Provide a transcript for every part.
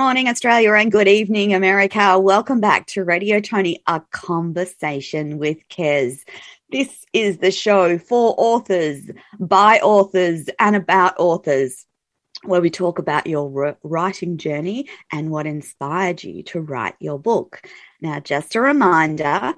Morning, Australia, and good evening, America. Welcome back to Radio Tony, a conversation with Kez. This is the show for authors, by authors, and about authors, where we talk about your writing journey and what inspired you to write your book. Now, just a reminder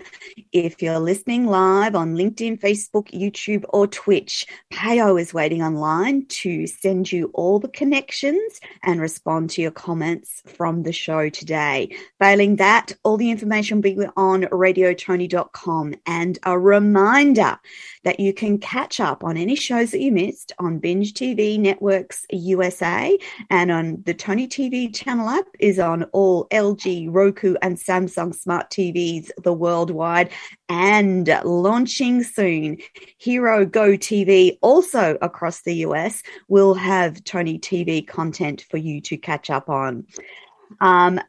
if you're listening live on LinkedIn, Facebook, YouTube, or Twitch, Payo is waiting online to send you all the connections and respond to your comments from the show today. Failing that, all the information will be on radiotony.com. And a reminder that you can catch up on any shows that you missed on Binge TV Networks USA and on the Tony TV channel app is on all LG, Roku, and Samsung smart TVs the worldwide and launching soon. Hero Go TV, also across the US, will have Tony TV content for you to catch up on. Um,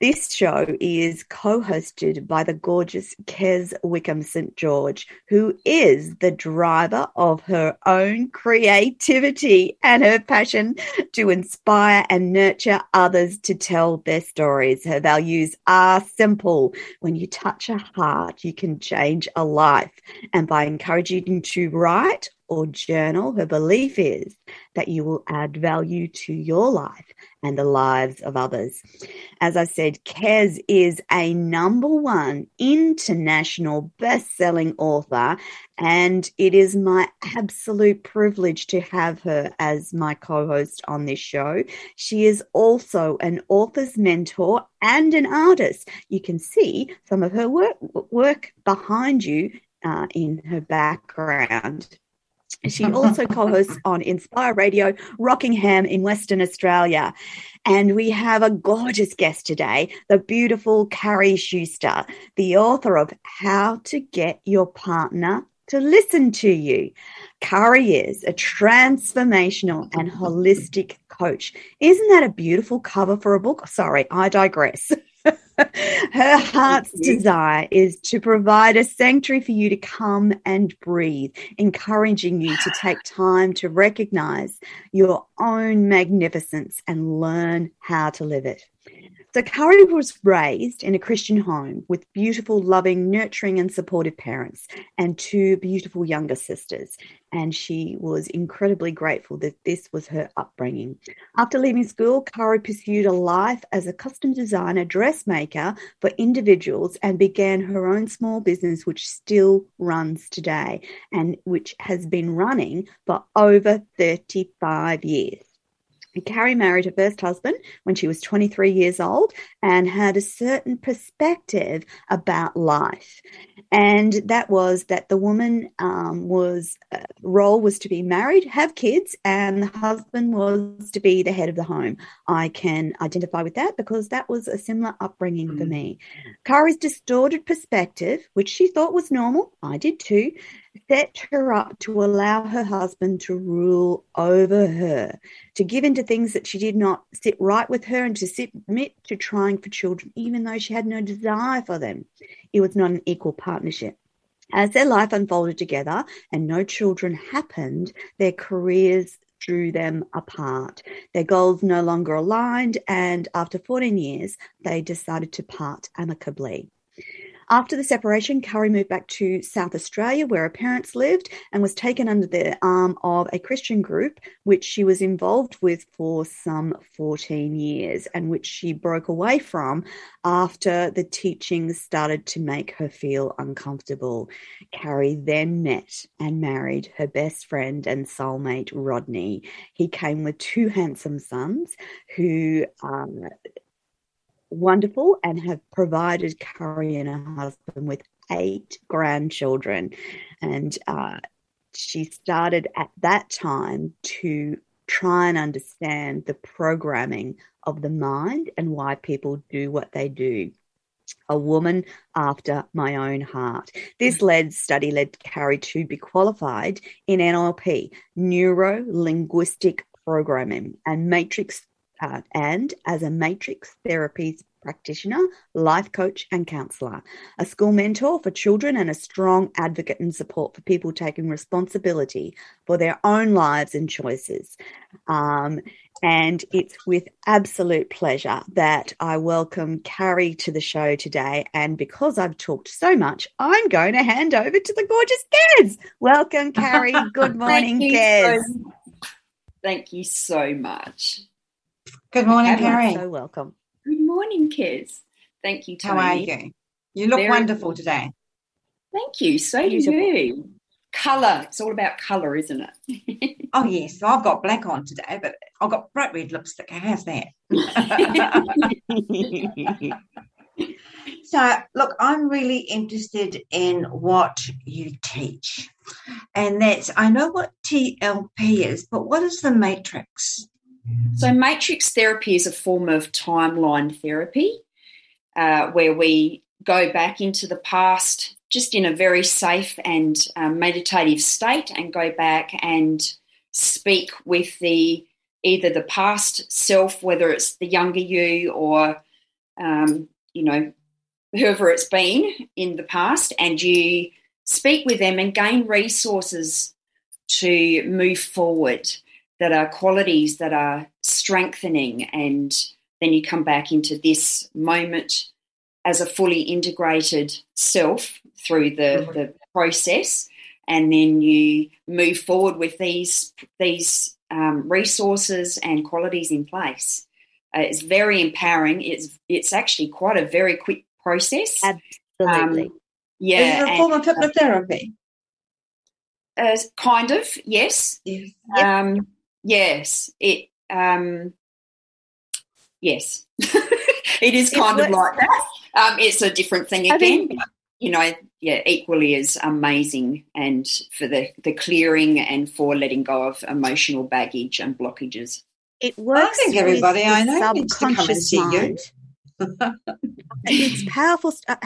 this show is co hosted by the gorgeous Kez Wickham St. George, who is the driver of her own creativity and her passion to inspire and nurture others to tell their stories. Her values are simple. When you touch a heart, you can change a life. And by encouraging you to write or journal, her belief is that you will add value to your life and the lives of others. As I said, Kez is a number one international best selling author, and it is my absolute privilege to have her as my co host on this show. She is also an author's mentor and an artist. You can see some of her work, work behind you uh, in her background. She also co hosts on Inspire Radio, Rockingham in Western Australia. And we have a gorgeous guest today, the beautiful Carrie Schuster, the author of How to Get Your Partner to Listen to You. Carrie is a transformational and holistic coach. Isn't that a beautiful cover for a book? Sorry, I digress. Her heart's desire is to provide a sanctuary for you to come and breathe, encouraging you to take time to recognize your own magnificence and learn how to live it. So, Carrie was raised in a Christian home with beautiful, loving, nurturing, and supportive parents and two beautiful younger sisters. And she was incredibly grateful that this was her upbringing. After leaving school, Carrie pursued a life as a custom designer, dressmaker for individuals, and began her own small business, which still runs today and which has been running for over 35 years. Carrie married her first husband when she was 23 years old and had a certain perspective about life. And that was that the woman um, was uh, role was to be married, have kids, and the husband was to be the head of the home. I can identify with that because that was a similar upbringing mm-hmm. for me. Carrie's distorted perspective, which she thought was normal, I did too, set her up to allow her husband to rule over her, to give in to things that she did not sit right with her, and to submit to trying for children, even though she had no desire for them. It was not an equal partnership. As their life unfolded together and no children happened, their careers drew them apart. Their goals no longer aligned, and after 14 years, they decided to part amicably. After the separation, Carrie moved back to South Australia, where her parents lived, and was taken under the arm of a Christian group, which she was involved with for some 14 years, and which she broke away from after the teachings started to make her feel uncomfortable. Carrie then met and married her best friend and soulmate, Rodney. He came with two handsome sons who um, wonderful and have provided Carrie and her husband with eight grandchildren. And uh, she started at that time to try and understand the programming of the mind and why people do what they do. A woman after my own heart. This led study led Carrie to be qualified in NLP, neuro linguistic programming, and matrix uh, and as a matrix therapies practitioner, life coach, and counselor, a school mentor for children, and a strong advocate and support for people taking responsibility for their own lives and choices. Um, And it's with absolute pleasure that I welcome Carrie to the show today. And because I've talked so much, I'm going to hand over to the gorgeous Kez. Welcome, Carrie. Good morning, Kez. So, thank you so much. Good morning, Carrie. So welcome. Good morning, Kez. Thank you, Tony. How are you? You look Very wonderful today. Thank you. So do you. Colour. It's all about colour, isn't it? oh, yes. I've got black on today, but I've got bright red lipstick. How's that? so, look, I'm really interested in what you teach. And that's, I know what TLP is, but what is the matrix? So, matrix therapy is a form of timeline therapy uh, where we go back into the past just in a very safe and um, meditative state and go back and speak with the either the past self, whether it's the younger you or um, you know whoever it's been in the past, and you speak with them and gain resources to move forward that are qualities that are strengthening and then you come back into this moment as a fully integrated self through the, mm-hmm. the process and then you move forward with these these um, resources and qualities in place. Uh, it's very empowering. It's it's actually quite a very quick process. Absolutely. Um, yeah. Is it a form of hypnotherapy? Uh, kind of, yes. Yes. Um, yes. It. Um, yes. it is kind of like that. Um, it's a different thing again. Think, you know, yeah, equally as amazing and for the, the clearing and for letting go of emotional baggage and blockages. It works. I think everybody I know subconscious mind. it's powerful. Uh,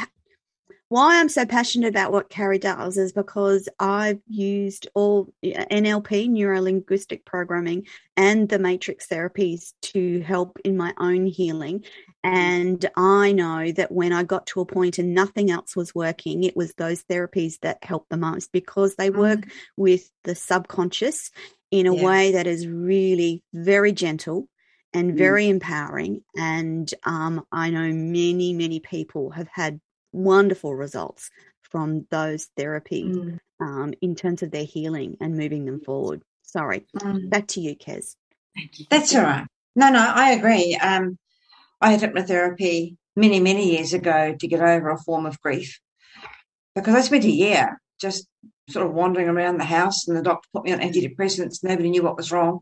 why I'm so passionate about what Carrie does is because I've used all NLP, neuro linguistic programming, and the matrix therapies to help in my own healing. And I know that when I got to a point and nothing else was working, it was those therapies that helped the most because they work mm. with the subconscious in a yeah. way that is really very gentle and mm. very mm. empowering. And um, I know many, many people have had wonderful results from those therapies mm. um, in terms of their healing and moving them forward. Sorry, mm. back to you, Kez. That's all right. No, no, I agree. Um, I had hypnotherapy many, many years ago to get over a form of grief because I spent a year just sort of wandering around the house and the doctor put me on antidepressants. Nobody knew what was wrong.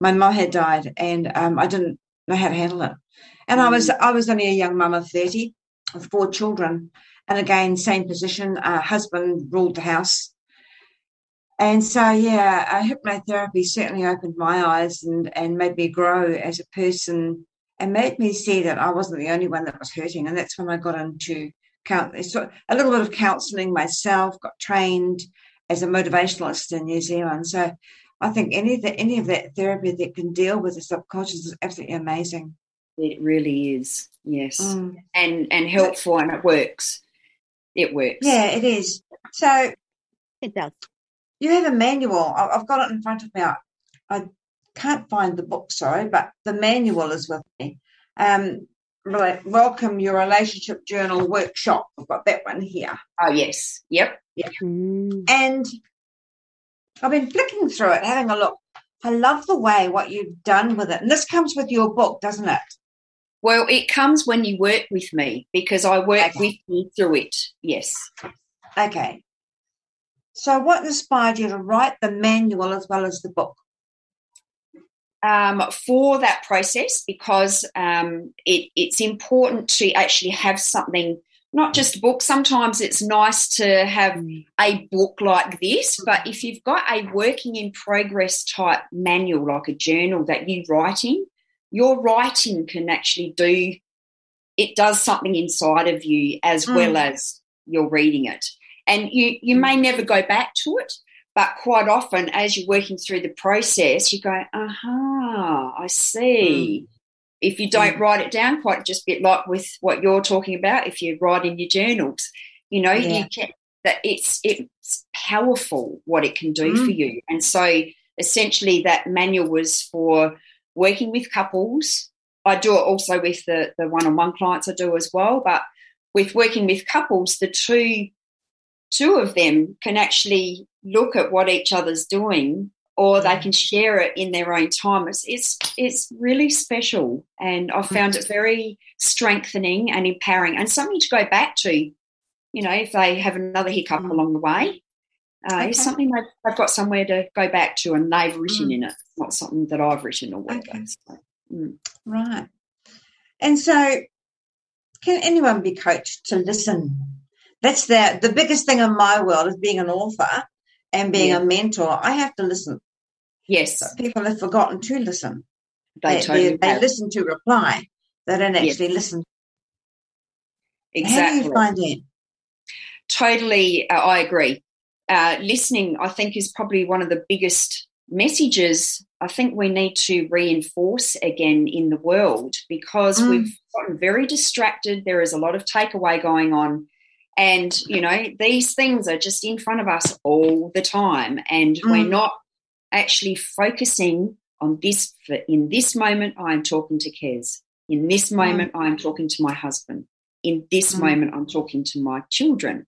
My mum had died and um, I didn't know how to handle it. And I was mm. I was only a young mum of 30 with four children. And again, same position, uh, husband ruled the house. And so, yeah, uh, hypnotherapy certainly opened my eyes and, and made me grow as a person and made me see that I wasn't the only one that was hurting. And that's when I got into so a little bit of counselling myself, got trained as a motivationalist in New Zealand. So I think any of, the, any of that therapy that can deal with the subconscious is absolutely amazing. It really is, yes, mm. and and helpful, and it works. It works. Yeah, it is. So it does. You have a manual. I've got it in front of me. I I can't find the book, sorry, but the manual is with me. Um, welcome your relationship journal workshop. I've got that one here. Oh yes, yep, yep. Mm. And I've been flicking through it, having a look. I love the way what you've done with it, and this comes with your book, doesn't it? Well, it comes when you work with me because I work okay. with you through it. Yes. Okay. So, what inspired you to write the manual as well as the book? um, for that process because um, it, it's important to actually have something, not just a book. Sometimes it's nice to have a book like this, but if you've got a working in progress type manual, like a journal that you write in, your writing can actually do it does something inside of you as mm. well as you're reading it. And you, you may never go back to it, but quite often, as you're working through the process, you go, aha, I see. Mm. If you don't mm. write it down, quite just a bit like with what you're talking about, if you write in your journals, you know, yeah. you can, that it's it's powerful what it can do mm. for you. And so essentially that manual was for working with couples. I do it also with the, the one-on-one clients I do as well, but with working with couples, the two two of them can actually look at what each other's doing or they mm. can share it in their own time. It's it's, it's really special, and I found it very strengthening and empowering, and something to go back to. You know, if they have another hiccup mm. along the way, uh, okay. it's something they've, they've, got somewhere to go back to, and they've written mm. in it. Not something that I've written or whatever. Okay. So, mm. Right, and so can anyone be coached to listen? That's the the biggest thing in my world is being an author and being yeah. a mentor. I have to listen. Yes. people have forgotten to listen. They, they, totally they, they listen to reply. They don't actually yes. listen. Exactly. How do you find that? Totally, uh, I agree. Uh, listening, I think, is probably one of the biggest messages I think we need to reinforce again in the world because mm. we've gotten very distracted. There is a lot of takeaway going on. And, you know, these things are just in front of us all the time. And mm. we're not actually focusing on this. For in this moment, I'm talking to Kez. In this mm. moment, mm. I'm talking to my husband. In this mm. moment, I'm talking to my children.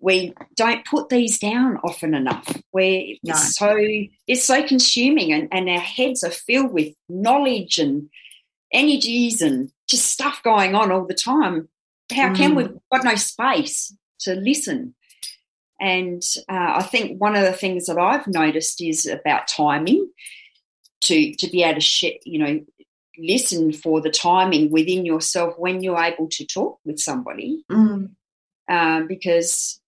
We don't put these down often enough. Where no. it's so it's so consuming, and, and our heads are filled with knowledge and energies and just stuff going on all the time. How can mm. we? We've got no space to listen. And uh, I think one of the things that I've noticed is about timing to to be able to you know listen for the timing within yourself when you're able to talk with somebody mm. um, because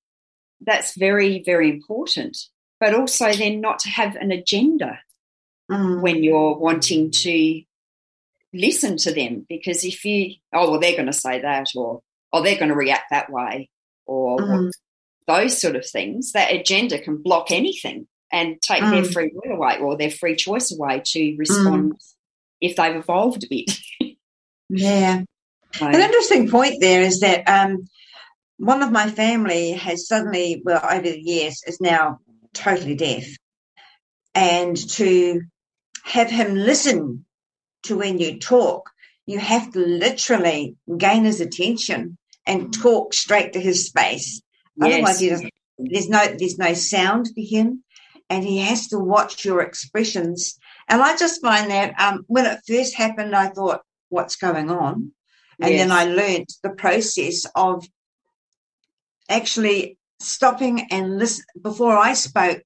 that's very very important but also then not to have an agenda mm. when you're wanting to listen to them because if you oh well they're going to say that or oh they're going to react that way or mm those sort of things, that agenda can block anything and take mm. their free will away or their free choice away to respond mm. if they've evolved a bit. yeah. So. An interesting point there is that um, one of my family has suddenly, well, over the years, is now totally deaf. And to have him listen to when you talk, you have to literally gain his attention and talk straight to his space Yes. Otherwise, he doesn't. There's no there's no sound for him, and he has to watch your expressions. And I just find that um, when it first happened, I thought, "What's going on?" And yes. then I learned the process of actually stopping and listen before I spoke,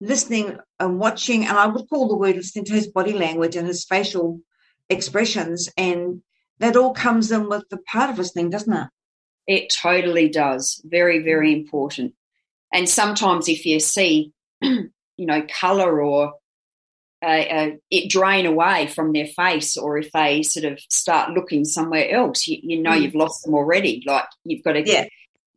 listening and watching. And I would call the word listening to his body language and his facial expressions, and that all comes in with the part of listening, doesn't it? It totally does. Very, very important. And sometimes if you see, you know, colour or uh, uh, it drain away from their face, or if they sort of start looking somewhere else, you, you know mm. you've lost them already. Like you've got to, yeah.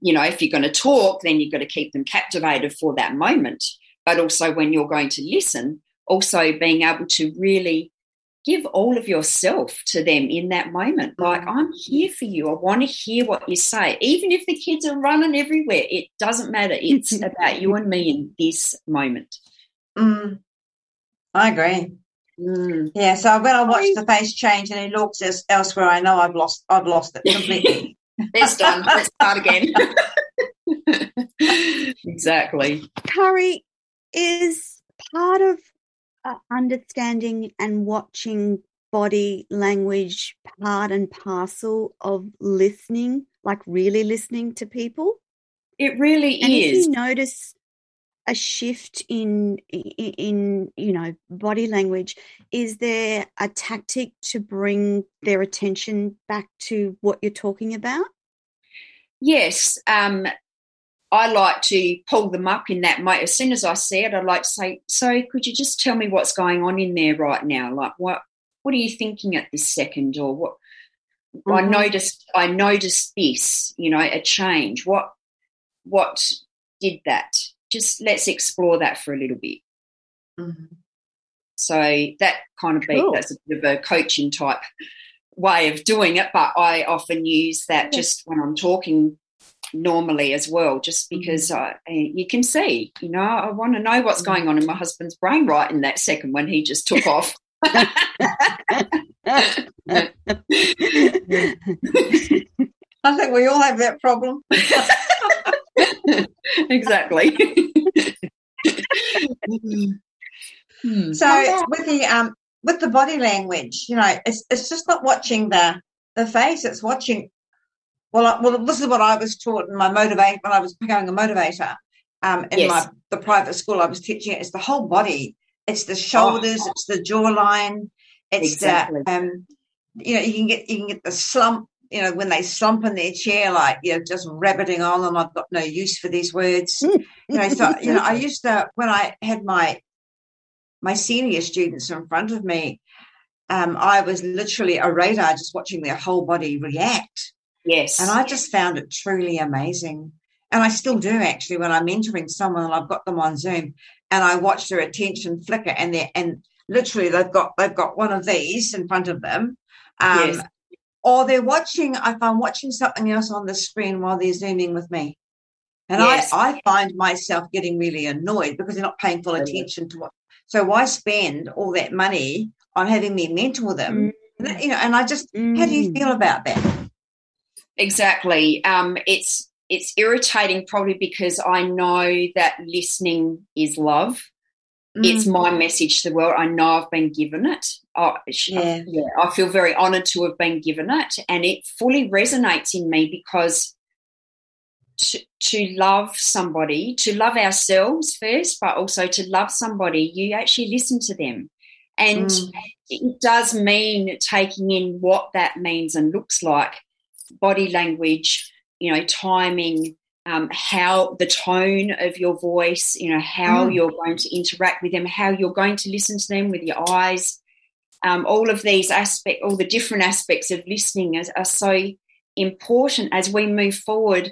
You know, if you're going to talk, then you've got to keep them captivated for that moment. But also when you're going to listen, also being able to really give all of yourself to them in that moment. Like, mm. I'm here for you. I want to hear what you say. Even if the kids are running everywhere, it doesn't matter. It's about you and me in this moment. Mm, I agree. Mm. Yeah, so when I watch the face change and he looks elsewhere, I know I've lost I've lost it completely. it's done. Let's start again. exactly. Carrie is part of uh, understanding and watching body language part and parcel of listening, like really listening to people? It really and is. If you notice a shift in, in you know body language, is there a tactic to bring their attention back to what you're talking about? Yes, um, I like to pull them up in that way. As soon as I see it, I'd like to say, "So, could you just tell me what's going on in there right now? Like, what what are you thinking at this second, or what?" Mm-hmm. I noticed. I noticed this. You know, a change. What what did that? Just let's explore that for a little bit. Mm-hmm. So that kind of cool. be that's a bit of a coaching type way of doing it, but I often use that just when I'm talking normally as well, just mm-hmm. because I, you can see, you know, I want to know what's mm-hmm. going on in my husband's brain right in that second when he just took off I think we all have that problem. exactly. Hmm. So with the um with the body language, you know, it's it's just not watching the the face; it's watching. Well, I, well, this is what I was taught in my motivate when I was becoming a motivator. Um, in yes. my the private school I was teaching it, it's the whole body. It's the shoulders, oh. it's the jawline, it's exactly. the um, you know, you can get you can get the slump you know, when they slump in their chair, like, you know, just rabbiting on and I've got no use for these words. you know, so, you know, I used to, when I had my, my senior students in front of me, um, I was literally a radar just watching their whole body react. Yes. And I just found it truly amazing. And I still do actually when I'm mentoring someone and I've got them on Zoom and I watch their attention flicker and they and literally they've got they've got one of these in front of them. Um, yes or they're watching, if I'm watching something else on the screen while they're zooming with me. And yes. I, I find myself getting really annoyed because they're not paying full attention to what. So why spend all that money on having me mentor them? Mm. You know, and I just, mm. how do you feel mm. about that? Exactly. Um, it's it's irritating probably because I know that listening is love Mm. It's my message to the world. I know I've been given it. I, yeah. yeah, I feel very honoured to have been given it, and it fully resonates in me because to, to love somebody, to love ourselves first, but also to love somebody, you actually listen to them. And mm. it does mean taking in what that means and looks like body language, you know, timing, um, how the tone of your voice, you know, how mm. you're going to interact with them, how you're going to listen to them with your eyes. Um, all of these aspects, all the different aspects of listening are, are so important as we move forward.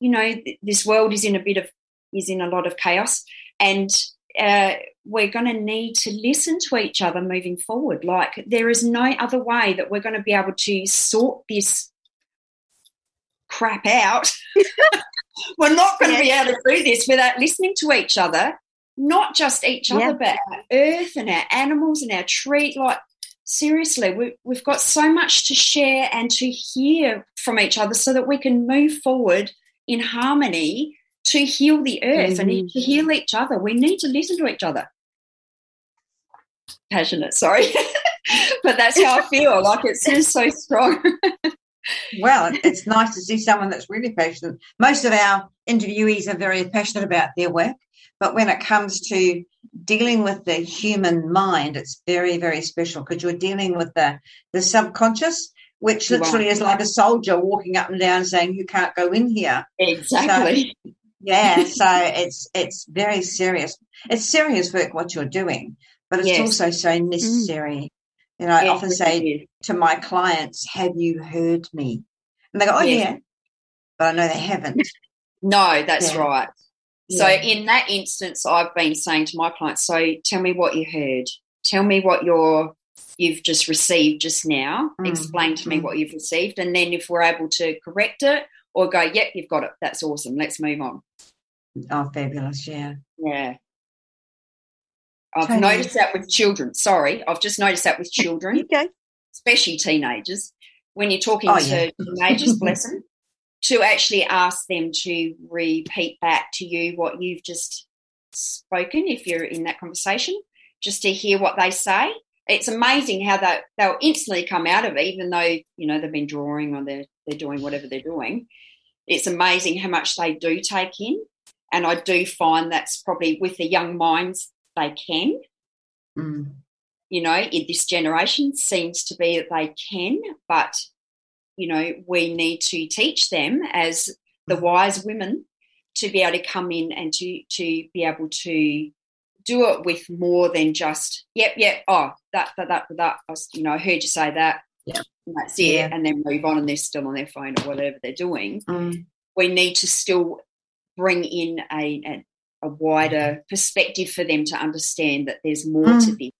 You know, th- this world is in a bit of is in a lot of chaos, and uh, we're going to need to listen to each other moving forward. Like there is no other way that we're going to be able to sort this crap out We're not going to be able to do this without listening to each other, not just each other, but our earth and our animals and our tree. Like, seriously, we, we've got so much to share and to hear from each other so that we can move forward in harmony to heal the earth mm-hmm. and to heal each other. We need to listen to each other. Passionate, sorry. but that's how I feel. Like it says so strong. well, it's nice to see someone that's really passionate. Most of our interviewees are very passionate about their work, but when it comes to dealing with the human mind, it's very, very special because you're dealing with the, the subconscious, which literally is like a soldier walking up and down saying, You can't go in here. Exactly. So, yeah, so it's it's very serious. It's serious work what you're doing, but it's yes. also so mm. necessary. You know, I often say to my clients, Have you heard me? And they go, Oh, yeah. yeah. But I know they haven't. no, that's yeah. right. Yeah. So, in that instance, I've been saying to my clients, So tell me what you heard. Tell me what you're, you've just received just now. Mm. Explain to me mm. what you've received. And then if we're able to correct it or go, Yep, you've got it. That's awesome. Let's move on. Oh, fabulous. Yeah. Yeah. I've noticed that with children. Sorry, I've just noticed that with children, okay. especially teenagers. When you're talking oh, to yeah. teenagers, bless them, to actually ask them to repeat back to you what you've just spoken, if you're in that conversation, just to hear what they say. It's amazing how that they'll instantly come out of it, even though you know they've been drawing or they're they're doing whatever they're doing. It's amazing how much they do take in, and I do find that's probably with the young minds they can. Mm. You know, in this generation seems to be that they can, but you know, we need to teach them as the wise women to be able to come in and to to be able to do it with more than just yep yep oh that that that that I was, you know I heard you say that yeah that's it yeah. and then move on and they're still on their phone or whatever they're doing mm. we need to still bring in a, a, a wider perspective for them to understand that there's more mm. to this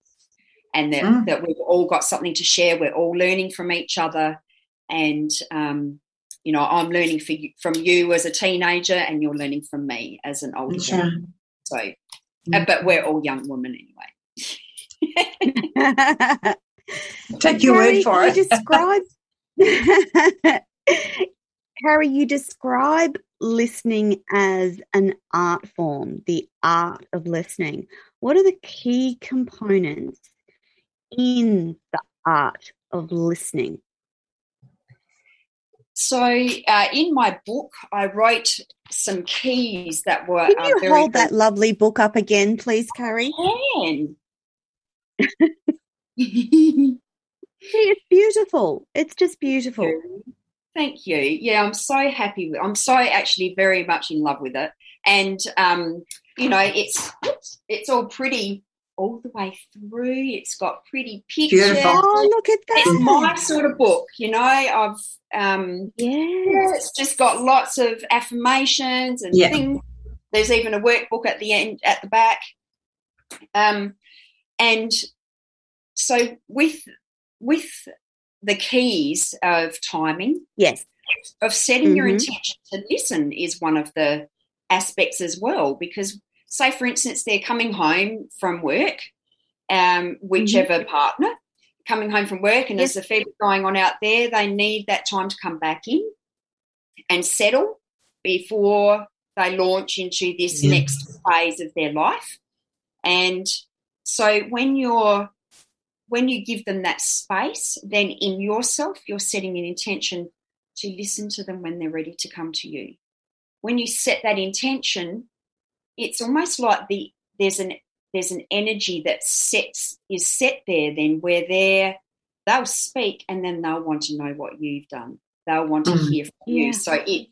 and that, mm. that we've all got something to share. We're all learning from each other. And, um, you know, I'm learning you, from you as a teenager and you're learning from me as an older sure. woman. So, mm. but we're all young women anyway. Take your Carrie, word for you it. describe Carrie, you describe listening as an art form, the art of listening. What are the key components in the art of listening? So, uh, in my book, I wrote some keys that were. Can uh, you very hold that lovely book up again, please, Carrie? Can. It's beautiful. It's just beautiful. Thank you. Yeah, I'm so happy with. I'm so actually very much in love with it, and um, you know, it's it's all pretty all the way through. It's got pretty pictures. Beautiful. Oh, look at that. It's my sort of book, you know. I've um, Yes. it's just got lots of affirmations and Yeah. things. There's even a workbook at the end, at the back. Um, and so with with the keys of timing, Yes. of setting your Mhm. intention to listen is one of the aspects as well. Because, say, for instance, they're coming home from work, um, whichever partner coming home from work, and Yes. there's a fever going on out there, they need that time to come back in and settle before they launch into this next phase of their life. And so when you're when you give them that space, then in yourself, you're setting an intention to listen to them when they're ready to come to you. When you set that intention, it's almost like the there's an there's an energy that sets is set there then where they're they'll speak and then they'll want to know what you've done. They'll want to Mm. hear from Yeah. you. So it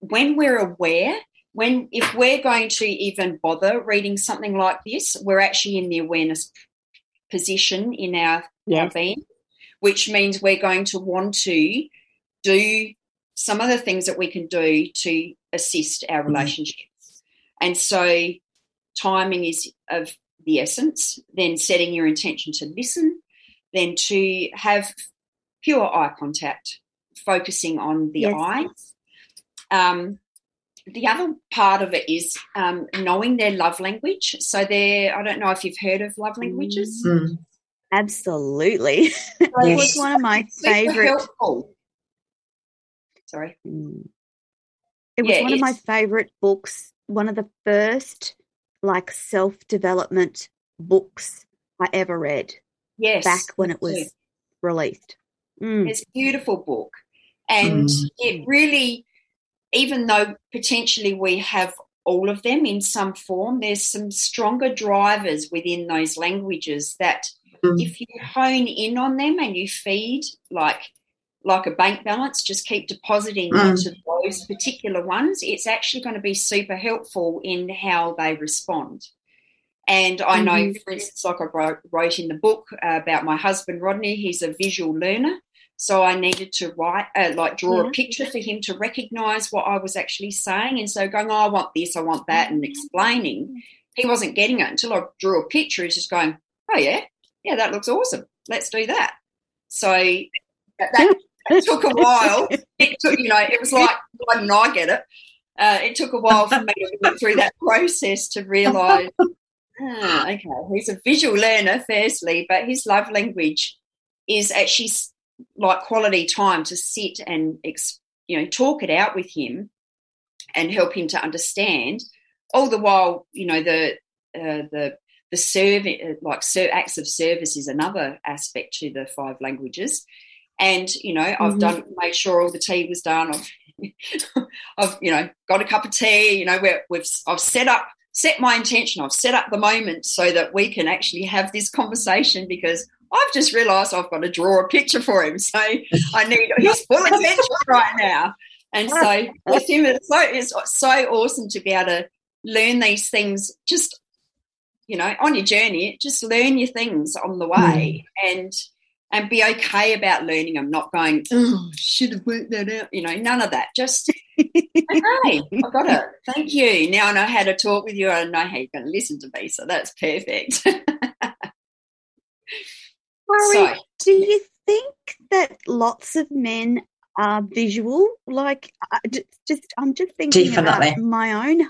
when we're aware, when if we're going to even bother reading something like this, we're actually in the awareness position in our, our being, which means we're going to want to do some of the things that we can do to assist our relationships. And so timing is of the essence, then setting your intention to listen, then to have pure eye contact, focusing on the Yes. eyes. Um, the other part of it is um, knowing their love language. So, there, I don't know if you've heard of love languages. Mm. Absolutely. it Yes. was one of my favorite. Sorry. Mm. It was Yeah, one of my favorite books, one of the first like self development books I ever read Yes. back when it was too. released. Mm. It's a beautiful book. And Mm. it really, even though potentially we have all of them in some form, there's some stronger drivers within those languages that Mm. if you hone in on them and you feed like like a bank balance, just keep depositing Mm. into those particular ones, it's actually going to be super helpful in how they respond. And I know, Mhm. for instance, like I wrote, wrote in the book uh, about my husband Rodney, he's a visual learner. So I needed to write, uh, like draw Yeah. a picture for him to recognize what I was actually saying. And so going, oh, I want this, I want that, and explaining, he wasn't getting it until I drew a picture. He's just going, oh, yeah, yeah, that looks awesome. Let's do that. So that, that, that took a while. It took, you know, it was like, why didn't I get it? Uh, it took a while for me to go through that process to realise, ah, okay, he's a visual learner, firstly, but his love language is actually like quality time to sit and ex, you know talk it out with him and help him to understand. All the while, you know the uh, the the serve like acts of service is another aspect to the five languages. And you know, I've Mhm. done made sure all the tea was done. I've, I've you know got a cup of tea. You know, where we've I've set up set my intention. I've set up the moment so that we can actually have this conversation because I've just realised I've got to draw a picture for him. So I need his full attention right now. And so with him, it's so it's so awesome to be able to learn these things. Just you know, on your journey, just learn your things on the way, mm. and and be okay about learning them. Not going, oh, should have worked that out. You know, none of that. Just okay, I got it. Thank you. Now I know how to talk with you. I know how you're going to listen to me. So that's perfect. Carrie, so do you think that lots of men are visual? Like, I- j- just I'm just thinking Definitely. about my own,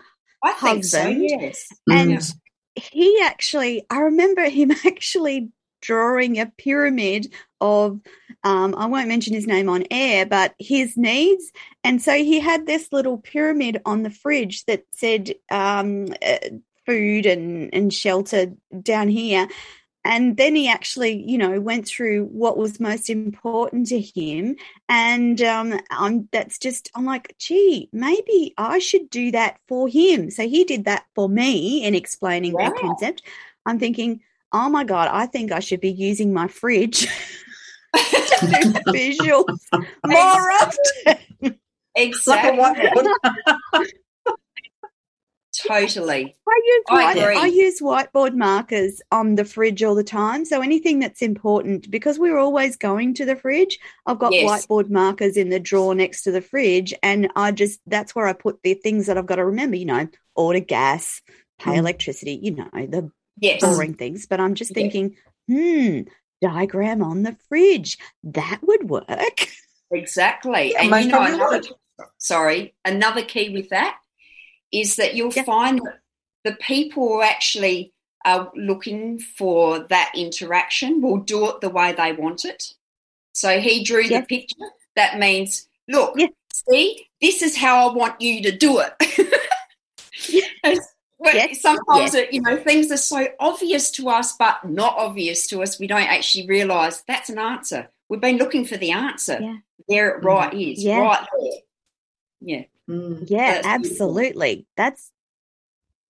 I think so. Husband. Yes. and Mm. he actually, I remember him actually drawing a pyramid of um, I won't mention his name on air, but his needs. And so he had this little pyramid on the fridge that said um, uh, food and, and shelter down here. And then he actually, you know, went through what was most important to him. And um, I'm, that's just, I'm like, gee, maybe I should do that for him. So he did that for me in explaining wow. that concept. I'm thinking, oh my God, I think I should be using my fridge to do visuals more often. Exactly. totally. I use, white, I, I, use whiteboard markers on the fridge all the time. So anything that's important, because we're always going to the fridge, I've got yes. whiteboard markers in the drawer next to the fridge. And I just, that's where I put the things that I've got to remember, you know, order gas, pay mm. electricity, you know, the yes. boring things. But I'm just thinking, hmm, diagram on the fridge. That would work. Exactly. Yeah, and you know, another, sorry, another key with that is that you'll yeah. find that the people who actually are looking for that interaction will do it the way they want it. So he drew yeah. the picture. That means, look, yeah. see, this is how I want you to do it. yes. sometimes yes. It, you know things are so obvious to us but not obvious to us we don't actually realize that's an answer we've been looking for the answer yeah. there it right mm. is yeah. right there yeah mm. yeah that's absolutely beautiful. that's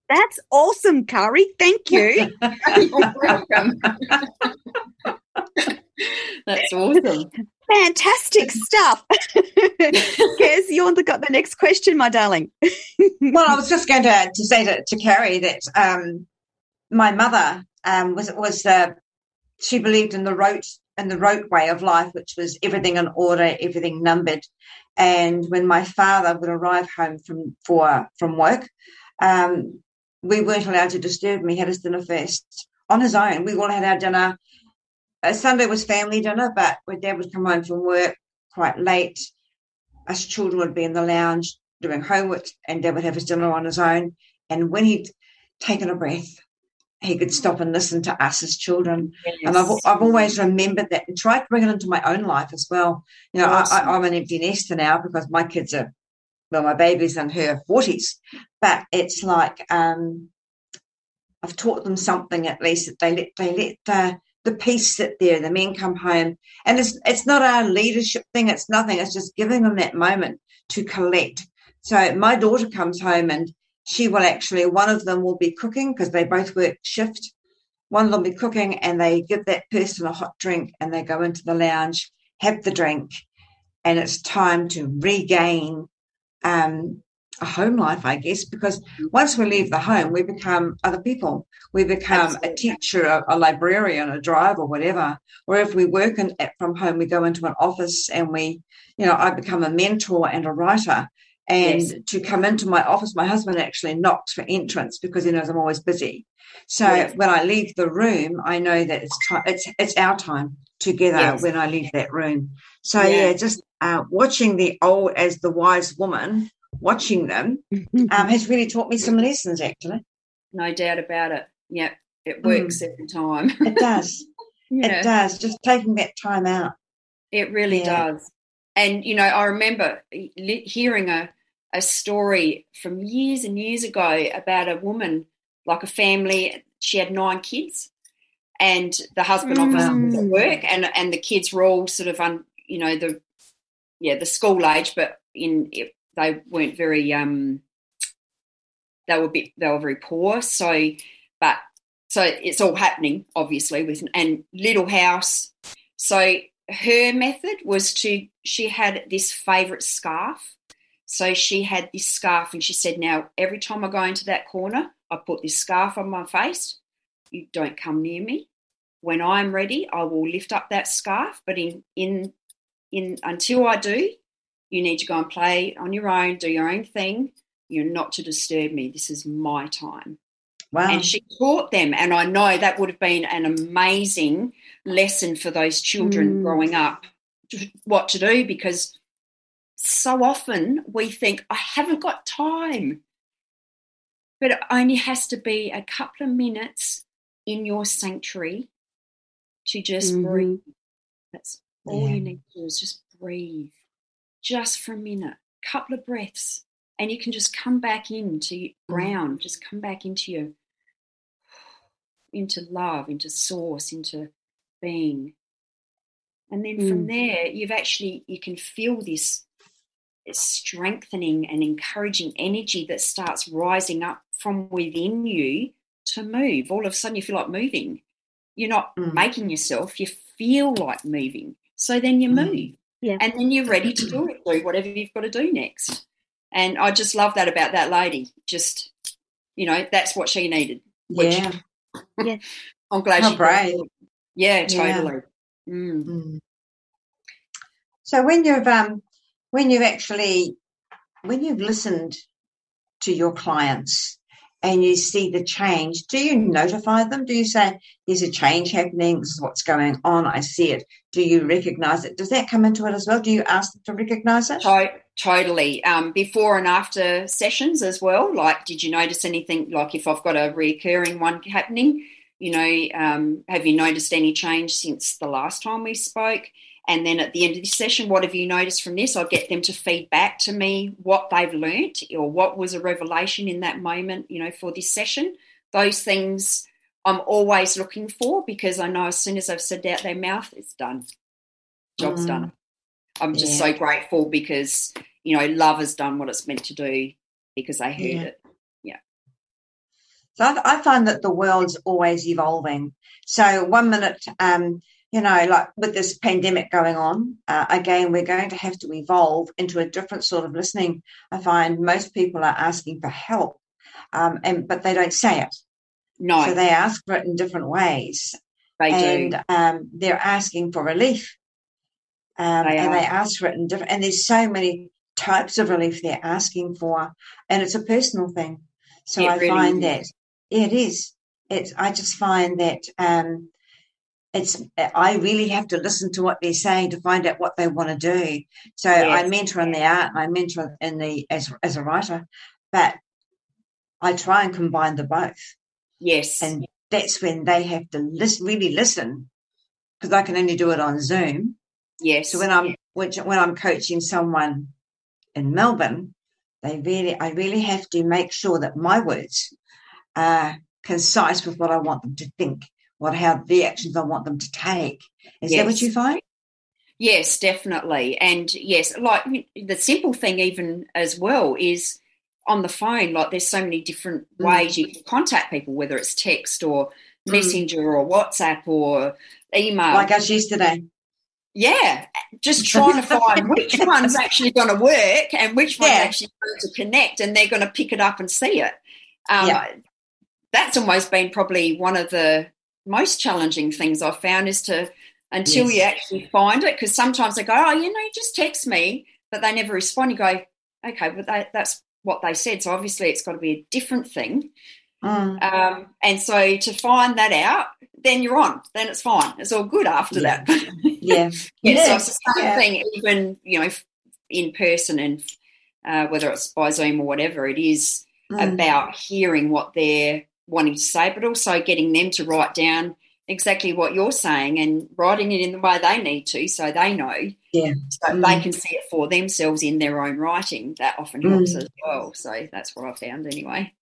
that's awesome Carrie thank you you're welcome that's awesome Fantastic stuff. Kez, you got the next question, my darling. well, I was just going to, to say to, to Carrie that um, my mother um, was was uh, she believed in the rote and the rote way of life, which was everything in order, everything numbered. And when my father would arrive home from for from work, um, we weren't allowed to disturb him. He had his dinner first on his own. We all had our dinner uh, Sunday was family dinner, but when Dad would come home from work quite late, us children would be in the lounge doing homework, and Dad would have his dinner on his own. And when he'd taken a breath, he could stop and listen to us as children. Yes. And I've, I've always remembered that and tried to bring it into my own life as well. You know, awesome. I, am an empty nester now because my kids are, well, my baby's in her 40s, but it's like um, I've taught them something at least that they let, they let the, the peace sit there. The men come home, and it's it's not a leadership thing. It's nothing. It's just giving them that moment to collect. So my daughter comes home, and she will actually one of them will be cooking because they both work shift. One of them will be cooking, and they give that person a hot drink, and they go into the lounge, have the drink, and it's time to regain um, a home life, I guess, because once we leave the home, we become other people. We become Absolutely. a teacher, a, a, librarian, a driver, whatever. Or if we work in, at, from home, we go into an office and we, you know, I become a mentor and a writer. And yes. to come into my office, my husband actually knocks for entrance because he knows I'm always busy. So yes. when I leave the room, I know that it's time, it's it's our time together yes. when I leave that room. So yeah, just uh, watching the old as the wise woman watching them um, has really taught me some lessons, actually. No doubt about it. Yep, it works mm. every time. it does. yeah. It does. Just taking that time out. It really yeah. does. And, you know, I remember hearing a, a story from years and years ago about a woman, like a family, she had nine kids. And the husband mm. obviously was at work, and and the kids were all sort of, un, you know, the yeah, the school age, but in they weren't very um, they were bit they were very poor. So, but so it's all happening obviously with and little house. So her method was to she had this favorite scarf. So she had this scarf and she said, Now every time I go into that corner, I put this scarf on my face. You don't come near me. When I'm ready, I will lift up that scarf. But in in in until I do, you need to go and play on your own, do your own thing. You're not to disturb me. This is my time. Wow. And she taught them. And I know that would have been an amazing lesson for those children mm. growing up what to do because so often we think, I haven't got time. but it only has to be a couple of minutes in your sanctuary to just mm-hmm. breathe. That's all yeah. you need to do is just breathe, just for a minute, couple of breaths, and you can just come back into mm. ground, just come back into your into love, into source, into being. And then mm. from there, you've actually you can feel this strengthening and encouraging energy that starts rising up from within you to move. All of a sudden, you feel like moving. You're not mm. making yourself, you feel like moving. So then you mm. move. Yeah. And then you're ready to do it, do whatever you've got to do next. And I just love that about that lady. Just, you know, that's what she needed. Yeah. yeah. I'm glad How she brave. Yeah, totally. Yeah. Mm. Mm. So when you've um when you've actually when you've listened to your clients and you see the change, do you notify them? Do you say, there's a change happening, this is what's going on, I see it? Do you recognize it? Does that come into it as well? Do you ask them to recognize it? totally. Um, before and after sessions as well. Like, did you notice anything, like if I've got a recurring one happening, you know, um, have you noticed any change since the last time we spoke? And then at the end of the session, what have you noticed from this? I'll get them to feed back to me what they've learnt or what was a revelation in that moment, you know, for this session. Those things I'm always looking for because I know as soon as I've said out their mouth, it's done. Job's mm. done. I'm just yeah. so grateful because, you know, love has done what it's meant to do because I heard yeah. it. Yeah. So I, I find that the world's always evolving. So one minute, um, you know, like with this pandemic going on, uh, again, we're going to have to evolve into a different sort of listening. I find most people are asking for help, um, and but they don't say it. No, so they ask for it in different ways. They and, do. Um, they're asking for relief, um, they and are. they ask for it in different. And there's so many types of relief they're asking for, and it's a personal thing. So it I really find is. that it is. It's. I just find that. Um, it's I really have to listen to what they're saying to find out what they want to do. So yes. I mentor in the art, I mentor in the as as a writer, but I try and combine the both. Yes, and that's when they have to listen, really listen, because I can only do it on Zoom. Yes. So when I'm which when I'm coaching someone in Melbourne, they really I really have to make sure that my words are concise with what I want them to think what how the actions I want them to take. Is yes. that what you find? Yes, definitely. And yes, like the simple thing even as well is on the phone, like there's so many different mm. ways you can contact people, whether it's text or mm. messenger mm. or WhatsApp or email. Like us yesterday. Yeah, just trying to find which one's actually going to work and which one's yeah. actually going to connect, and they're going to pick it up and see it. Um, yeah. That's almost been probably one of the most challenging things I've found is to until yes. you actually find it because sometimes they go, oh, you know, just text me, but they never respond. You go, okay, but they, that's what they said, so obviously it's got to be a different thing. Mm. Um, and so to find that out, then you're on. Then it's fine. It's all good after yeah. that. yeah. yeah. So it's the same yeah. thing, even you know, in person and uh, whether it's by Zoom or whatever. It is mm. about hearing what they're wanting to say, but also getting them to write down exactly what you're saying and writing it in the way they need to so they know. Yeah. So mm. they can see it for themselves in their own writing. That often helps mm. as well. So that's what I found anyway.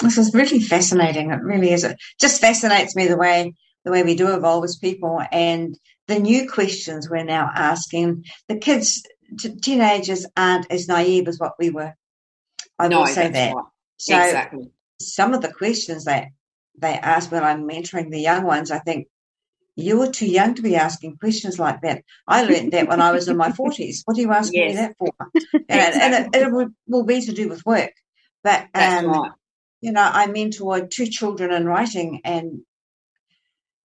This is really fascinating. It really is. It just fascinates me the way the way we do evolve as people and the new questions we're now asking. The kids, t- teenagers aren't as naive as what we were. I no, will say that. Right. So exactly some of the questions that they ask when I'm mentoring the young ones, I think you were too young to be asking questions like that. I learned that when I was in my 40s. What are you asking yes. me that for? And, and it, it will, will, be to do with work. But, um, right. you know, I mentored two children in writing and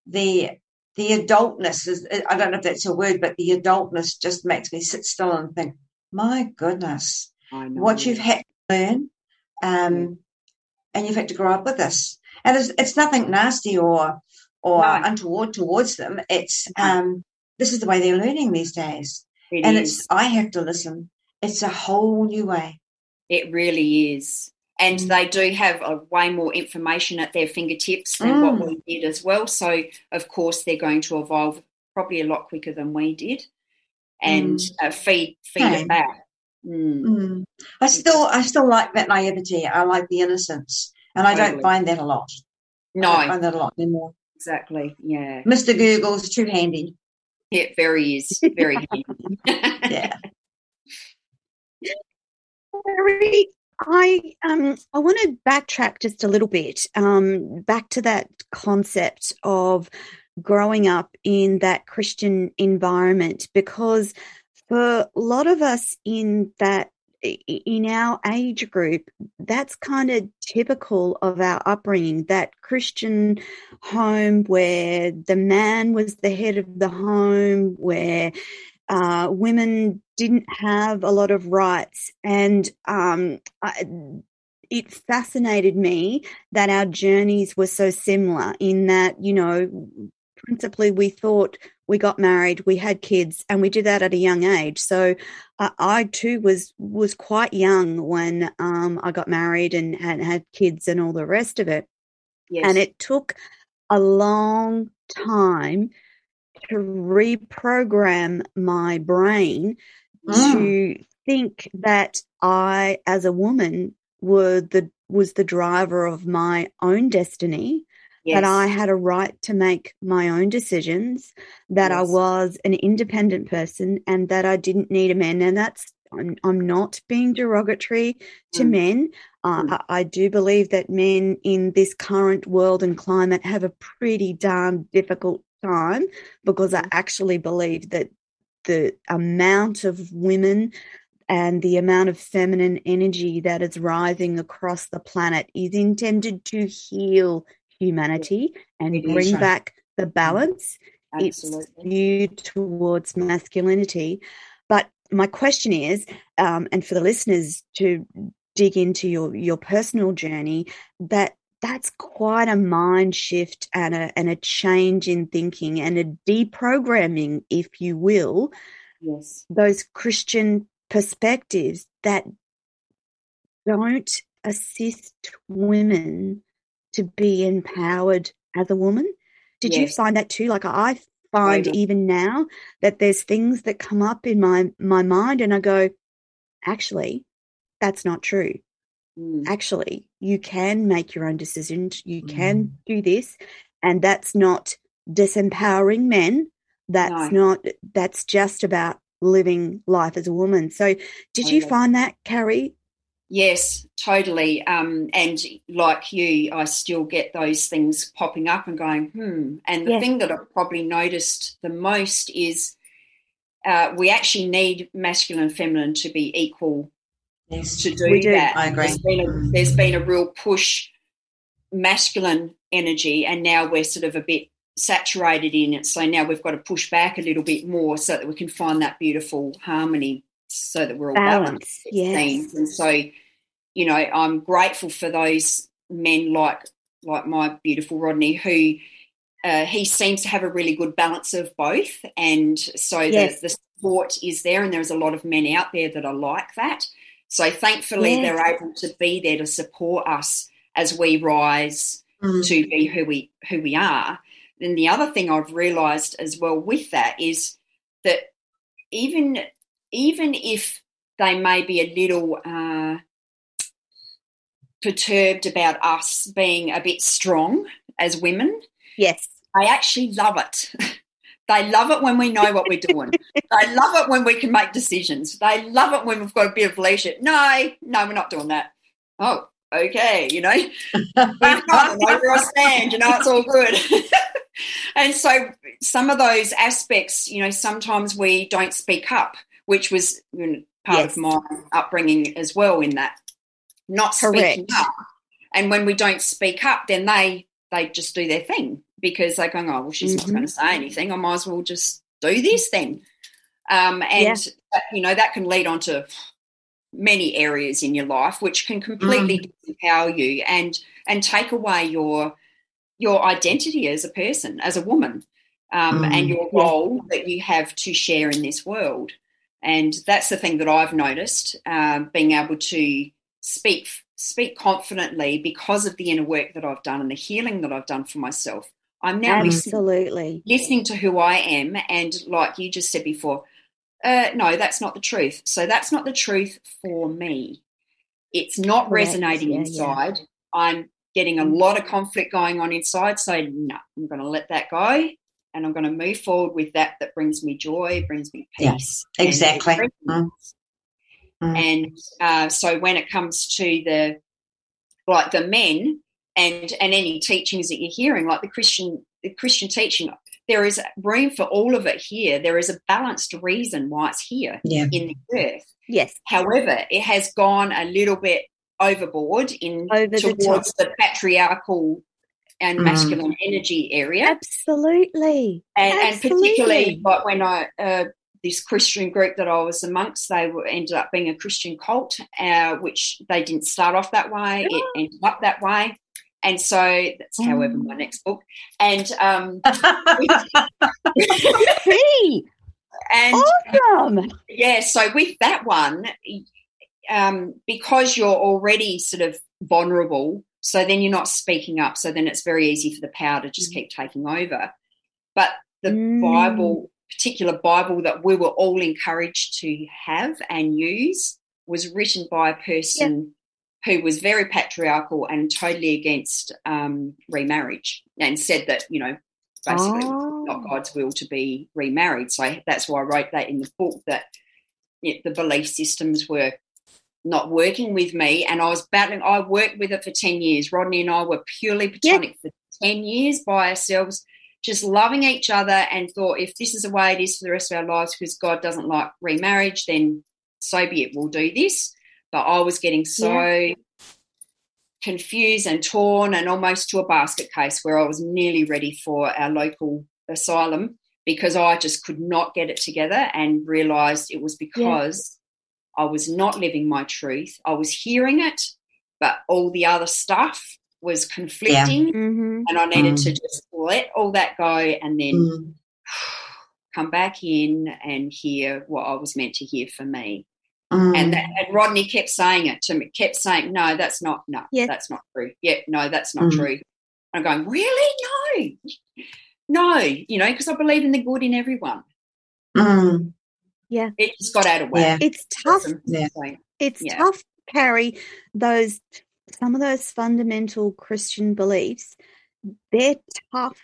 the the adultness is I don't know if that's a word, but the adultness just makes me sit still and think, my goodness, what you've had to learn. Um, and you've had to grow up with this. And it's, it's nothing nasty or or no. untoward towards them. It's um, this is the way they're learning these days, it and is. it's I have to listen. It's a whole new way. It really is. and mm. they do have a way more information at their fingertips than mm. what we did as well. So, of course, they're going to evolve probably a lot quicker than we did, and mm. uh, feed feed okay. it back. Mm. Mm. I still I still like that naivety. I like the innocence, and I don't find that a lot. No, I find that a lot anymore. Exactly. Yeah. Mr. Google's too handy. It very is very handy. yeah. Very I um I want to backtrack just a little bit um back to that concept of growing up in that Christian environment because for a lot of us in that in our age group that's kind of typical of our upbringing that christian home where the man was the head of the home where uh, women didn't have a lot of rights. And um, I, it fascinated me that our journeys were so similar in that, you know, principally we thought we got married, we had kids, and we did that at a young age. So uh, I too was was quite young when um, I got married and had, had kids and all the rest of it. Yes. And it took a long time to reprogram my brain mm. to think that I, as a woman, were the was the driver of my own destiny. Yes. That I had a right to make my own decisions, that yes. I was an independent person, and that I didn't need a man. And that's I'm, I'm not being derogatory to mm. men. Uh, mm. I, I, do believe that men in this current world and climate have a pretty darn difficult time because I mm-hmm. actually believe that the amount of women and the amount of feminine energy that is rising across the planet is intended to heal humanity and bring back the mm-hmm. balance. Absolutely. It's skewed towards masculinity. But my question is, um, and for the listeners to dig into your your personal journey, that that's quite a mind shift and a, and a change in thinking and a deprogramming, if you will. Yes. Those Christian perspectives that don't assist women to be empowered as a woman. Did yes. you find that too? Like I find even now that there's things that come up in my my mind and I go, actually, that's not true. Mm. Actually, you can make your own decisions. You can mm. do this. And that's not disempowering men. That's no. not, that's just about living life as a woman. So, did you find that, Carrie? Yes, totally. Um, and like you, I still get those things popping up and going, hmm. And the yes. thing that I've probably noticed the most is uh, we actually need masculine and feminine to be equal yes, to do, do, that. I agree. There's been, a, there's been a real push masculine energy, and now we're sort of a bit saturated in it. So now we've got to push back a little bit more so that we can find that beautiful harmony, so that we're all Balance, balanced. Yes. And so, you know, I'm grateful for those men like like my beautiful Rodney who. Uh, he seems to have a really good balance of both, and so yes. the, the support is there, and there's a lot of men out there that are like that. So thankfully, they're able to be there to support us as we rise mm. to be who we who we are. Then the other thing I've realised as well with that is that even even if they may be a little uh, perturbed about us being a bit strong as women, yes, I actually love it. They love it when we know what we're doing. they love it when we can make decisions. They love it when we've got a bit of leadership. No, no, we're not doing that. Oh, okay, you know, back up, know where I stand, you know, it's all good. and so some of those aspects, you know, sometimes we don't speak up, which was you know, part yes. of my upbringing as well in that not speaking Correct. up. And when we don't speak up, then they they just do their thing because they're going, oh, well, she's mm-hmm. not going to say anything. I might as well just do this then. Um, and, yeah. you know, that can lead on to many areas in your life, which can completely mm. disempower you and and take away your your identity as a person, as a woman, um, mm. and your role yeah. that you have to share in this world. And that's the thing that I've noticed, uh, being able to speak speak confidently because of the inner work that I've done and the healing that I've done for myself. I'm now absolutely listening, listening to who I am, and like you just said before, uh, no, that's not the truth. So that's not the truth for me. It's not Correct. resonating yeah, inside. Yeah. I'm getting a lot of conflict going on inside. So no, I'm going to let that go, and I'm going to move forward with that. That brings me joy, brings me peace. Yes, exactly. Mm. Mm. And uh, so when it comes to the like the men and and any teachings that you're hearing, like the Christian the Christian teaching, there is room for all of it here. There is a balanced reason why it's here yeah. in the earth. Yes. However, it has gone a little bit overboard in Over towards the, the, patriarchal and mm. masculine energy area. Absolutely. And, Absolutely. and particularly like when I uh, this Christian group that I was amongst, they were, ended up being a Christian cult, uh, which they didn't start off that way. It ended up that way. And so that's mm. however my next book. And um and awesome. Yeah, so with that one, um, because you're already sort of vulnerable, so then you're not speaking up. So then it's very easy for the power to just mm. keep taking over. But the mm. Bible particular Bible that we were all encouraged to have and use was written by a person who was very patriarchal and totally against um, remarriage and said that, you know, basically oh. not God's will to be remarried. So that's why I wrote that in the book that the belief systems were not working with me and I was battling. I worked with it for 10 years. Rodney and I were purely platonic for 10 years by ourselves just loving each other and thought if this is the way it is for the rest of our lives because God doesn't like remarriage, then so be it, we'll do this. But I was getting so yeah. confused and torn and almost to a basket case where I was nearly ready for our local asylum because I just could not get it together and realized it was because yeah. I was not living my truth. I was hearing it, but all the other stuff was conflicting yeah. mm-hmm. and I needed mm. to just let all that go and then mm. come back in and hear what I was meant to hear for me. Mm. And, that, and Rodney kept saying it to me, kept saying, no, that's not, no, yes. that's not true. Yeah, no, that's not mm. true. I'm going, really? No, no, you know, because I believe in the good in everyone. Mm. Yeah. It just got out of whack. Yeah. It's tough. Yeah. It's yeah. tough, Carrie, those some of those fundamental Christian beliefs, they're tough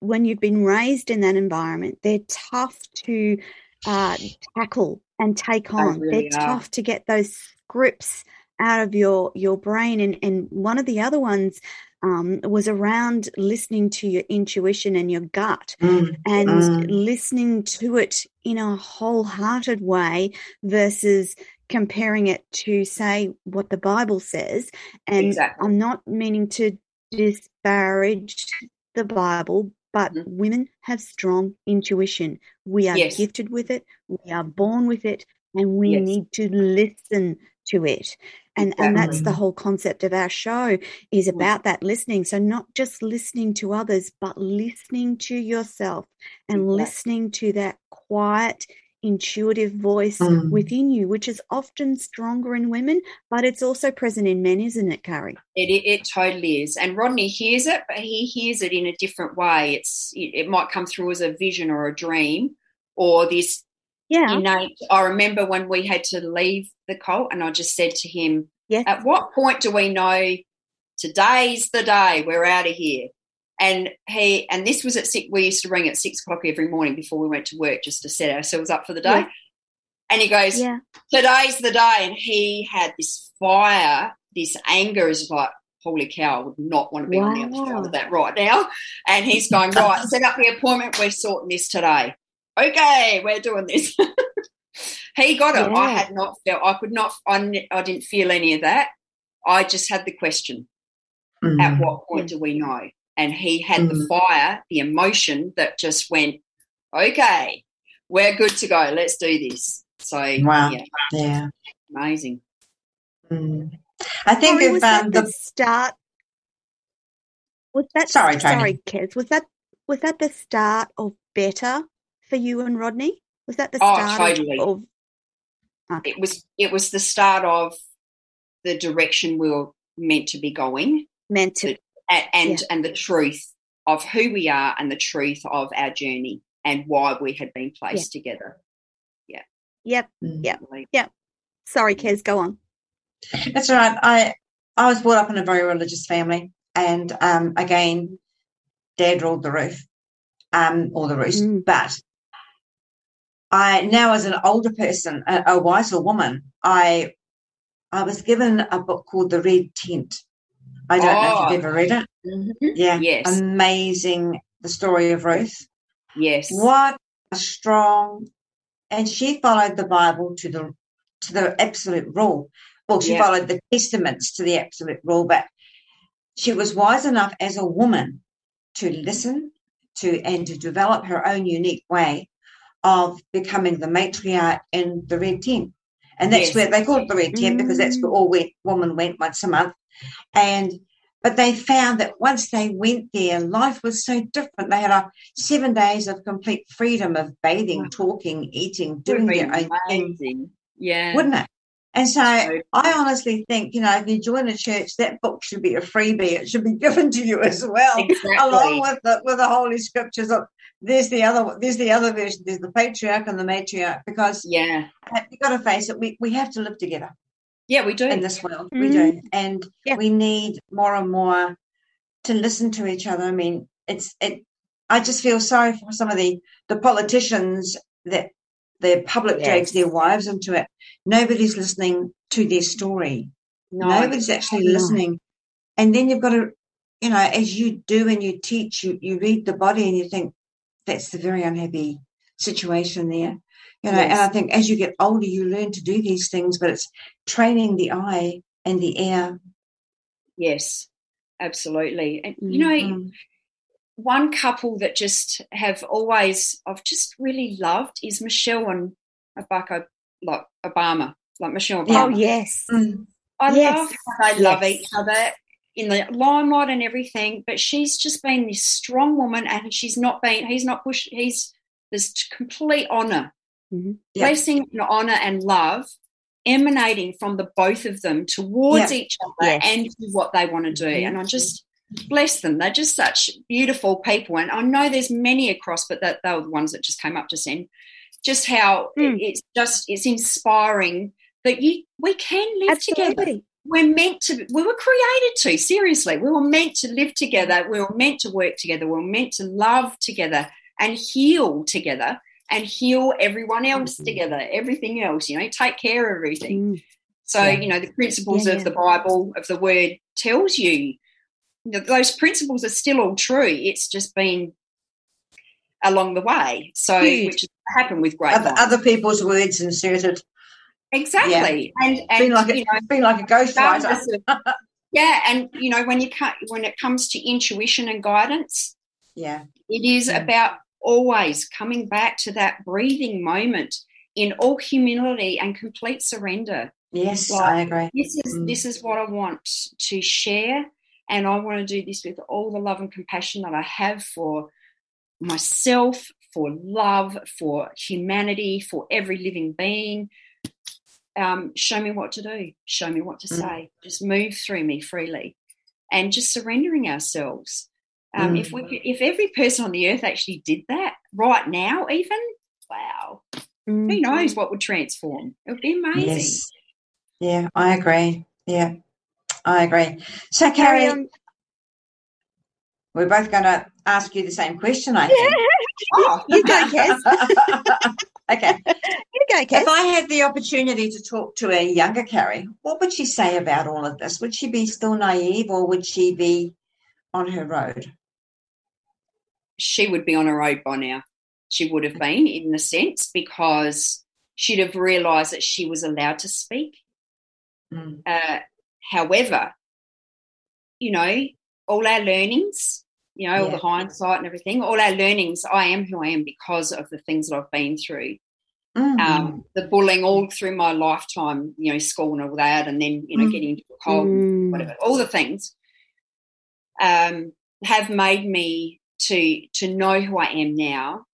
when you've been raised in that environment. They're tough to uh, tackle and take on. Really they're are. tough to get those scripts out of your your brain. And and one of the other ones um, was around listening to your intuition and your gut mm. and mm. listening to it in a wholehearted way versus comparing it to say what the Bible says. And exactly. I'm not meaning to disparage the Bible, but mm-hmm. women have strong intuition. We are yes. gifted with it, we are born with it, and we yes. need to listen to it. And exactly. and that's the whole concept of our show is mm. about that listening. So not just listening to others, but listening to yourself and exactly. listening to that quiet intuitive voice mm. within you, which is often stronger in women, but it's also present in men, isn't it, Carrie? It, it, it totally is. And Rodney hears it, but he hears it in a different way. It's it, it might come through as a vision or a dream or this yeah. innate. I remember when we had to leave the cult, and I just said to him, yes. "At what point do we know today's the day we're out of here?" And he and this was at six. We used to ring at six o'clock every morning before we went to work just to set ourselves up for the day. Yeah. And he goes, yeah. "Today's the day." And he had this fire, this anger is like, "Holy cow! I would not want to be wow. on the other side of that right now." And he's going, "Right, set up the appointment. We're sorting this today. Okay, we're doing this." he got it. Yeah. I had not felt. I could not. I, I didn't feel any of that. I just had the question: mm. At what point do we know? and he had mm. the fire, the emotion that just went, okay, we're good to go. Let's do this. So, wow. yeah, yeah. amazing. Mm. I think sorry, was um, the, the start. Was that sorry, sorry, Kez? Was that was that the start of better for you and Rodney? Was that the oh, start? Oh, totally. Of, okay. It was. It was the start of the direction we were meant to be going Meant to. and and, Yeah. and the truth of who we are and the truth of our journey and why we had been placed together. Yeah. Yep. Mm. Yeah. Sorry, Kez, go on. That's all right. I I was brought up in a very religious family, and um, again, Dad ruled the roof, um, or the roost. Mm. But I now, as an older person, a, a wiser woman, I I was given a book called The Red Tent. I don't know if Oh. you've ever read it. Mm-hmm. Yeah, Yes. amazing. The story of Ruth. Yes. What a strong, and she followed the Bible to the to the absolute rule. Well, she Yeah. followed the testaments to the absolute rule, but she was wise enough as a woman to listen to and to develop her own unique way of becoming the matriarch in the red tent. And that's Yes. where they called it the red tent because that's where Mm. all we, women went once a month. And but they found that once they went there, life was so different. They had a seven days of complete freedom of bathing, Wow. talking, eating, doing their own thing. Yeah. wouldn't it? And so So- I honestly think, you know, if you join a church, that book should be a freebie. It should be given to you as well, Exactly. along with the with the holy scriptures. Of, there's the other one- there's the other version. There's the patriarch and the matriarch. Because yeah. you've got to face it, we, we have to live together Yeah, we do. in this world. We Mhm. do, and Yeah. we need more and more to listen to each other. I mean, it's it. I just feel sorry for some of the the politicians that the public drags their wives into it. Nobody's listening to their story. no. Nobody's actually No. listening, and then you've got to, you know, as you do and you teach, you you read the body and you think that's the very unhappy situation there. You know, and I think as you get older, you learn to do these things, but it's training the eye and the ear. Yes, absolutely. And you know, Mm. One couple that just have always I've just really loved is Michelle and Barack like Obama, like Michelle Yeah. Oh, yes. Mm. I Yes. love how they love each other in the limelight and everything, but she's just been this strong woman, and she's not been. He's not pushed. He's this complete honor, Mhm. Yeah. blessing, and honor and love emanating from the both of them towards each other Yes. and what they want to do. Mhm. And I just bless them. They're just such beautiful people, and I know there's many across, but that they were the ones that just came up just then. Just how Mm. it's just it's inspiring that you we can live together we're meant to we were created to seriously we were meant to live together we were meant to work together we were meant to love together and heal together and heal everyone else Mm-hmm. together everything else you know take care of everything Mm. so Yeah. you know the principles Yeah, of yeah. the bible of the word tells you those principles are still all true it's just been along the way so Huge. which has happened with great Other, other people's words inserted. exactly and Been and like you a, been like a ghostwriter. yeah, and you know when you when it comes to intuition and guidance, Yeah. it is Mm. about always coming back to that breathing moment in all humility and complete surrender. Yes, Like, I agree. This is Mm. this is what I want to share, and I want to do this with all the love and compassion that I have for myself, for love, for humanity, for every living being. Um, show me what to do. Show me what to Mm. say. Just move through me freely, and just surrendering ourselves. Um, Mm. If we, could- if every person on the earth actually did that right now, even wow, who Mm. knows what would transform? It would be amazing. Yes. Yeah, I agree. Yeah, I agree. So, Carrie, on. we're both going to ask you the same question, I think. Oh, You go, Kez. okay. You go, Kez. If I had the opportunity to talk to a younger Carrie, what would she say about all of this? Would she be still naive or would she be on her road? she would be on her road by now. She would have been, in a sense, because she'd have realised that she was allowed to speak. Mm. Uh, however, you know, all our learnings, you know, all the hindsight and everything, all our learnings, I am who I am because of the things that I've been through. Mm. Um, the bullying all through my lifetime, you know, school and all that, and then, you know, Mm. getting into a cold Mm. whatever, all the things um, have made me to to know who I am now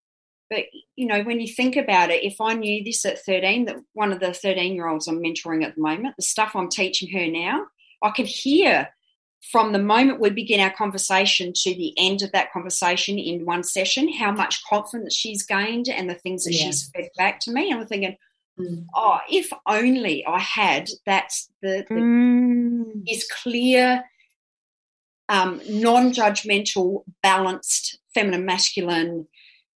But you know, when you think about it, if I knew this at 13, that one of the 13 year olds I'm mentoring at the moment, the stuff I'm teaching her now, I could hear from the moment we begin our conversation to the end of that conversation in one session, how much confidence she's gained and the things that yeah. she's fed back to me. And I'm thinking, mm. oh, if only I had that the, the mm. is clear, um, non-judgmental, balanced, feminine, masculine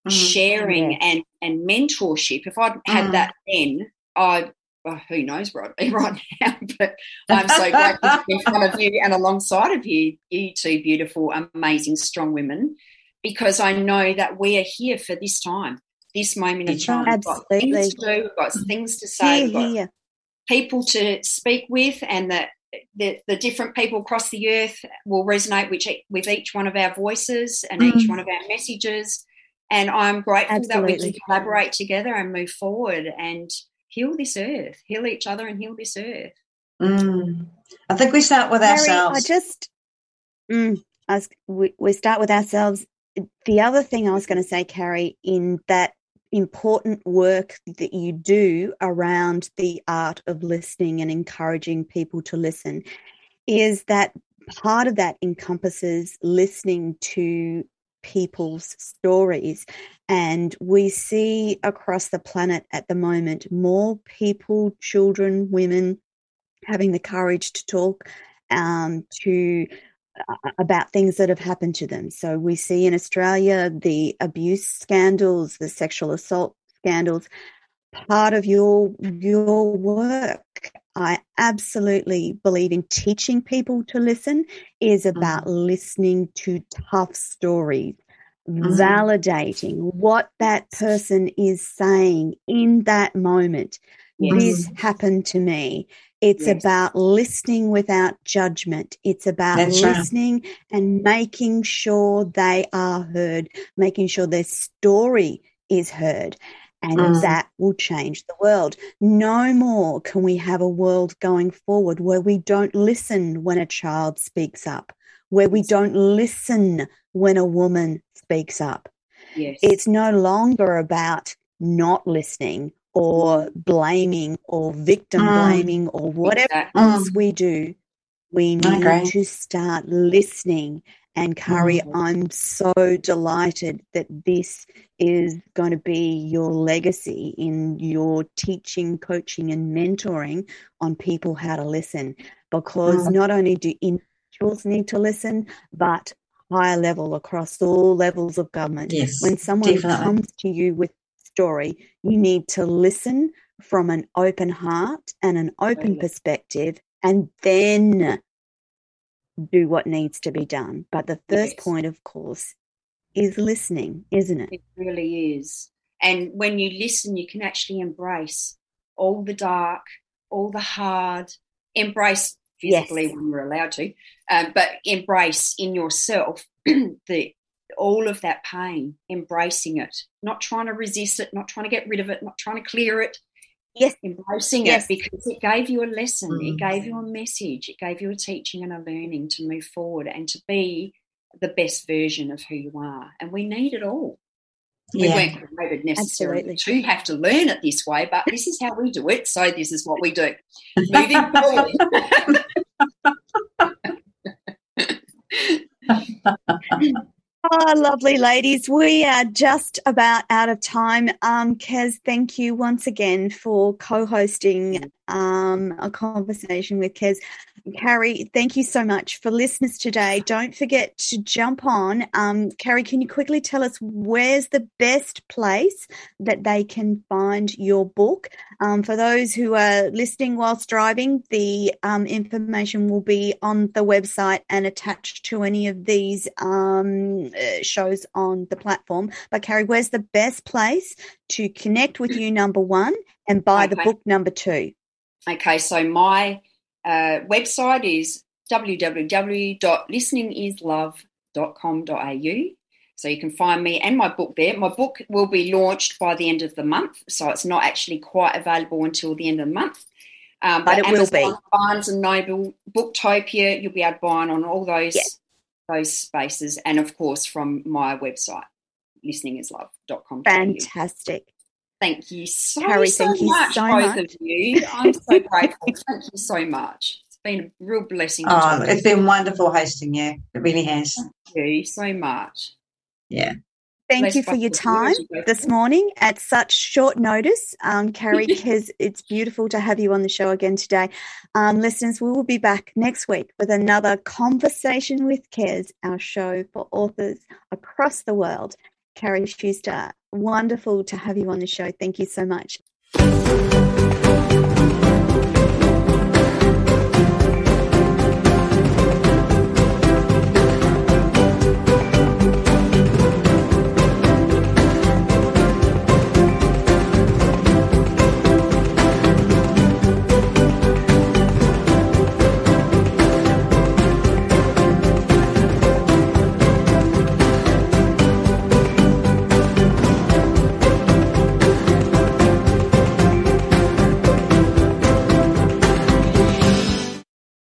mm. sharing yeah. and and mentorship. If I'd had mm. that then, I well, who knows where I'd be right now, but I'm so glad to be in front of you and alongside of you, you two beautiful, amazing, strong women, because I know that we are here for this time, this moment of time. Absolutely. We've got things to do, we've got things to say, we've got people to speak with, and that the, the different people across the earth will resonate with, with each one of our voices and mm. each one of our messages. And I'm grateful Absolutely. that we can collaborate together and move forward and – heal this earth, heal each other, and heal this earth. Mm. I think we start with Mary, ourselves. I just, mm, I was, we, we start with ourselves. The other thing I was going to say, Carrie, in that important work that you do around the art of listening and encouraging people to listen is that part of that encompasses listening to people's stories. And we see across the planet at the moment more people, children, women having the courage to talk um, to uh, about things that have happened to them. So we see in Australia the abuse scandals, the sexual assault scandals. Part of your your work I absolutely believe in teaching people to listen is about mm. listening to tough stories, mm. validating what that person is saying in that moment. Yes. This happened to me. It's yes. about listening without judgment. It's about That's listening right. and making sure they are heard, making sure their story is heard and mm. that will change the world. No more can we have a world going forward where we don't listen when a child speaks up, where we don't listen when a woman speaks up. Yes. It's no longer about not listening or blaming or victim mm. blaming or whatever exactly. else we do. We need to start listening and Carrie, mm. I'm so delighted that this is going to be your legacy in your teaching, coaching, and mentoring on people how to listen. Because mm. not only do individuals need to listen, but higher level across all levels of government. Yes, when someone definitely. comes to you with a story, you need to listen from an open heart and an open oh, perspective, and then do what needs to be done. But the first yes. point, of course, is listening, isn't it? It really is. And when you listen, you can actually embrace all the dark, all the hard, embrace physically yes. when we're allowed to, um, but embrace in yourself the all of that pain, embracing it, not trying to resist it, not trying to get rid of it, not trying to clear it, yes embracing yes. it because it gave you a lesson mm. it gave you a message it gave you a teaching and a learning to move forward and to be the best version of who you are and we need it all we yeah. weren't created necessarily Absolutely. to have to learn it this way but this is how we do it so this is what we do moving forward Oh, lovely ladies. We are just about out of time. Um, Kez, thank you once again for co hosting um, a conversation with Kez. Carrie, thank you so much for listeners today. Don't forget to jump on. Um, Carrie, can you quickly tell us where's the best place that they can find your book? Um, for those who are listening whilst driving, the um, information will be on the website and attached to any of these um, uh, shows on the platform. But Carrie, where's the best place to connect with you, number one, and buy okay. the book, number two? Okay, so my uh, website is www.listeningislove.com.au. So you can find me and my book there. My book will be launched by the end of the month, so it's not actually quite available until the end of the month. Um, but, but, it Amazon, will be Barnes and Noble, Booktopia. You'll be able to buy on all those yeah. those spaces, and of course from my website. listeningislove.com. Fantastic. Thank you so, Carrie, so thank much, you so both much. of you. I'm so grateful. Thank you so much. It's been a real blessing. Oh, it's been wonderful hosting you. It really has. Thank you so much. Yeah. Thank you for your time this morning at such short notice. Um, Carrie, Kez, it's beautiful to have you on the show again today. Um, listeners, we will be back next week with another Conversation with Kez, our show for authors across the world. Carrie Schuster, wonderful to have you on the show. Thank you so much.